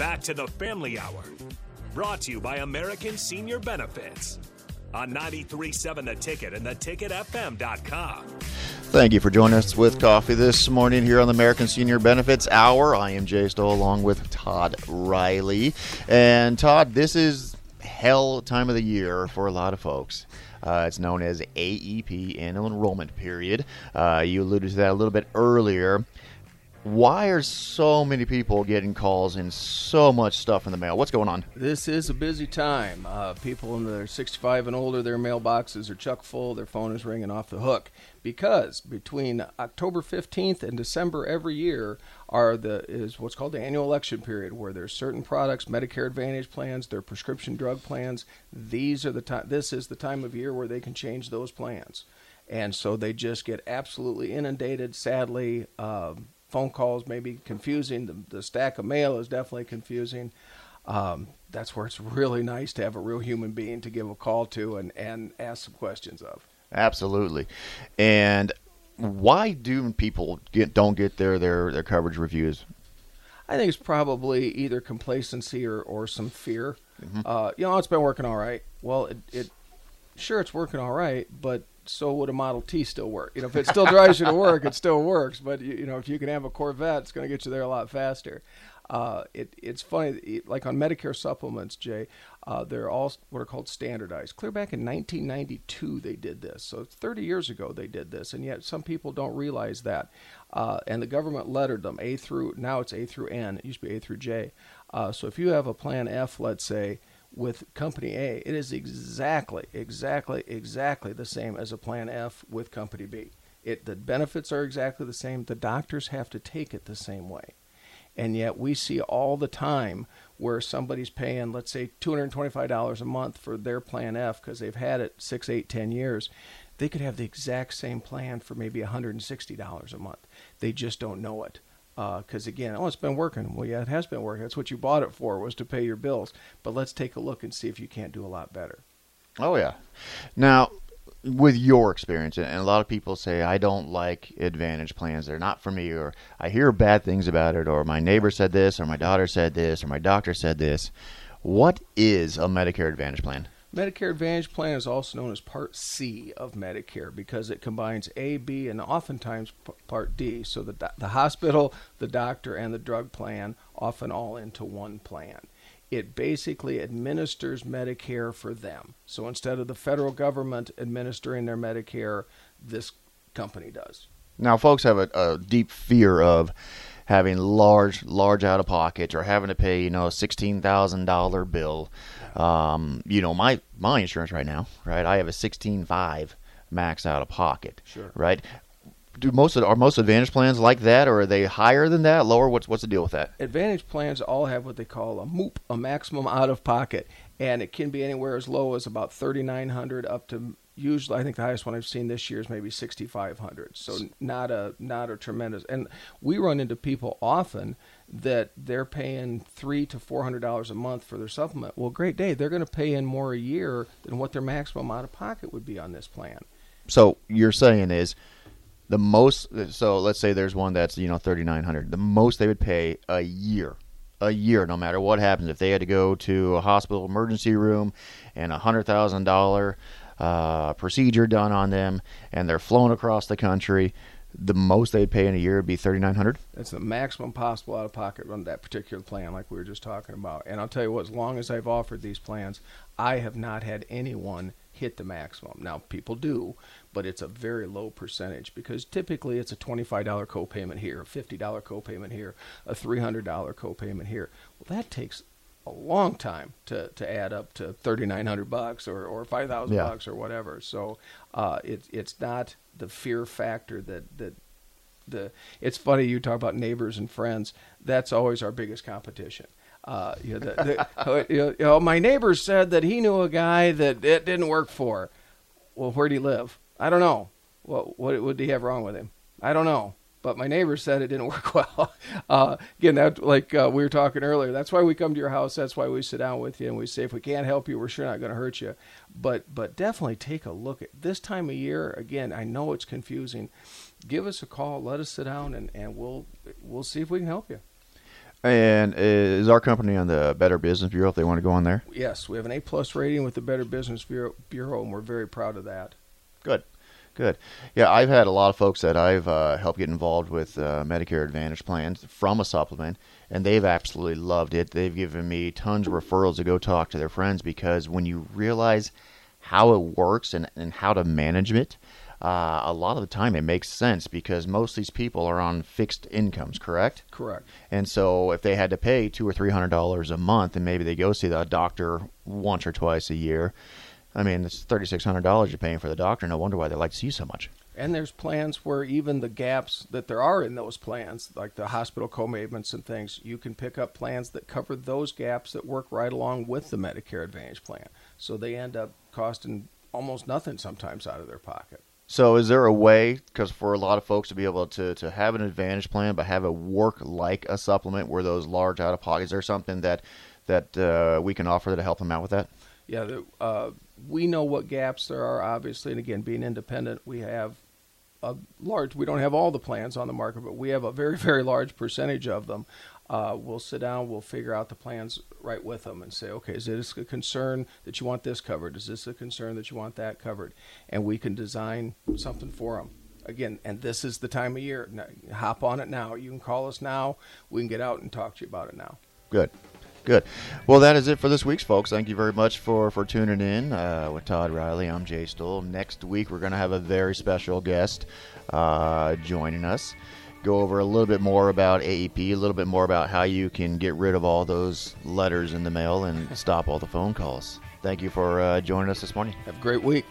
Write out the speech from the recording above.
back to the Family Hour, brought to you by American Senior Benefits on 93.7 The Ticket and theticketfm.com. Thank you for joining us with coffee this morning here on the American Senior Benefits Hour. I am Jay Stoll along with Todd Riley. And Todd, this is hell time of the year for a lot of folks. Uh, it's known as AEP, Annual Enrollment Period. Uh, you alluded to that a little bit earlier. Why are so many people getting calls and so much stuff in the mail? What's going on? This is a busy time. Uh, people in their 65 and older, their mailboxes are chuck full. Their phone is ringing off the hook because between October 15th and December every year are the is what's called the annual election period, where there's certain products, Medicare Advantage plans, their prescription drug plans. These are the time. This is the time of year where they can change those plans, and so they just get absolutely inundated. Sadly. Um, phone calls may be confusing. The, the stack of mail is definitely confusing. Um, that's where it's really nice to have a real human being to give a call to and, and ask some questions of. Absolutely. And why do people get don't get their, their, their coverage reviews? I think it's probably either complacency or, or some fear. Mm-hmm. Uh, you know, it's been working all right. Well, it, it sure it's working all right, but so would a Model T still work? You know, if it still drives you to work, it still works. But you, you know, if you can have a Corvette, it's going to get you there a lot faster. Uh, it, it's funny, like on Medicare supplements, Jay, uh, they're all what are called standardized. Clear back in 1992, they did this. So 30 years ago, they did this, and yet some people don't realize that. Uh, and the government lettered them A through now it's A through N. It used to be A through J. Uh, so if you have a plan F, let's say, with Company A, it is exactly, exactly, exactly the same as a Plan F with Company B. It the benefits are exactly the same. The doctors have to take it the same way, and yet we see all the time where somebody's paying, let's say, two hundred twenty-five dollars a month for their Plan F because they've had it six, eight, ten years. They could have the exact same plan for maybe $160 a month. They just don't know it because uh, again, oh, it's been working. Well, yeah, it has been working. That's what you bought it for was to pay your bills. But let's take a look and see if you can't do a lot better. Oh yeah. Now, with your experience, and a lot of people say I don't like Advantage plans. They're not for me, or I hear bad things about it, or my neighbor said this, or my daughter said this, or my doctor said this. What is a Medicare Advantage plan? Medicare Advantage plan is also known as Part C of Medicare because it combines A, B, and oftentimes Part D. So the, the hospital, the doctor, and the drug plan often all into one plan. It basically administers Medicare for them. So instead of the federal government administering their Medicare, this company does. Now, folks have a, a deep fear of having large, large out of pockets or having to pay, you know, a sixteen thousand dollar bill um, you know, my my insurance right now, right? I have a sixteen five max out of pocket. Sure. Right. Do most of are most Advantage plans like that, or are they higher than that, lower? What's what's the deal with that? Advantage plans all have what they call a MOOP, a maximum out of pocket, and it can be anywhere as low as about thirty nine hundred up to usually I think the highest one I've seen this year is maybe 6500 so not a not a tremendous and we run into people often that they're paying three to four hundred dollars a month for their supplement. Well, great day, they're going to pay in more a year than what their maximum out of pocket would be on this plan. So you're saying is the most. So let's say there's one that's you know thirty nine hundred. The most they would pay a year, a year, no matter what happens. If they had to go to a hospital emergency room and a hundred thousand dollar uh, procedure done on them, and they're flown across the country the most they'd pay in a year would be thirty nine hundred. That's the maximum possible out of pocket on that particular plan, like we were just talking about. And I'll tell you what, as long as I've offered these plans, I have not had anyone hit the maximum. Now people do, but it's a very low percentage because typically it's a twenty five dollar copayment here, a fifty dollar copayment here, a three hundred dollar copayment here. Well, that takes a long time to, to add up to 3900 bucks or, or 5000 yeah. bucks or whatever so uh, it, it's not the fear factor that that the it's funny you talk about neighbors and friends. That's always our biggest competition. Uh, you know, the, the, you know, my neighbor said that he knew a guy that it didn't work for. Well, where'd he live? I don't know. What what would he have wrong with him? I don't know but my neighbor said it didn't work well. Uh, again, that like uh, we were talking earlier. That's why we come to your house. That's why we sit down with you and we say, if we can't help you, we're sure not going to hurt you. But but definitely take a look at this time of year. Again, I know it's confusing. Give us a call. Let us sit down and, and we'll we'll see if we can help you. And is our company on the Better Business Bureau if they want to go on there? Yes, we have an A plus rating with the Better Business Bureau, Bureau, and we're very proud of that. Good. Good. Yeah, I've had a lot of folks that I've uh, helped get involved with uh, Medicare Advantage plans from a supplement, and they've absolutely loved it. They've given me tons of referrals to go talk to their friends because when you realize how it works and, and how to manage it, uh, a lot of the time it makes sense because most of these people are on fixed incomes, correct? Correct. And so if they had to pay two or three hundred dollars a month, and maybe they go see the doctor once or twice a year, I mean, it's thirty six hundred dollars you're paying for the doctor. No wonder why they like to see you so much. And there's plans where even the gaps that there are in those plans, like the hospital co-payments and things, you can pick up plans that cover those gaps that work right along with the Medicare Advantage plan. So they end up costing almost nothing sometimes out of their pocket. So is there a way, because for a lot of folks to be able to, to have an advantage plan but have it work like a supplement where those large out of pockets, or something that that uh, we can offer to help them out with that? Yeah, the, uh, we know what gaps there are, obviously, and again, being independent, we have a large. We don't have all the plans on the market, but we have a very, very large percentage of them. Uh, we'll sit down, we'll figure out the plans right with them, and say, okay, is this a concern that you want this covered? Is this a concern that you want that covered? And we can design something for them. Again, and this is the time of year. Now, hop on it now. You can call us now. We can get out and talk to you about it now. Good. Good. Well, that is it for this week's folks. Thank you very much for, for tuning in uh, with Todd Riley. I'm Jay Stoll. Next week, we're going to have a very special guest uh, joining us. Go over a little bit more about AEP, a little bit more about how you can get rid of all those letters in the mail and stop all the phone calls. Thank you for uh, joining us this morning. Have a great week.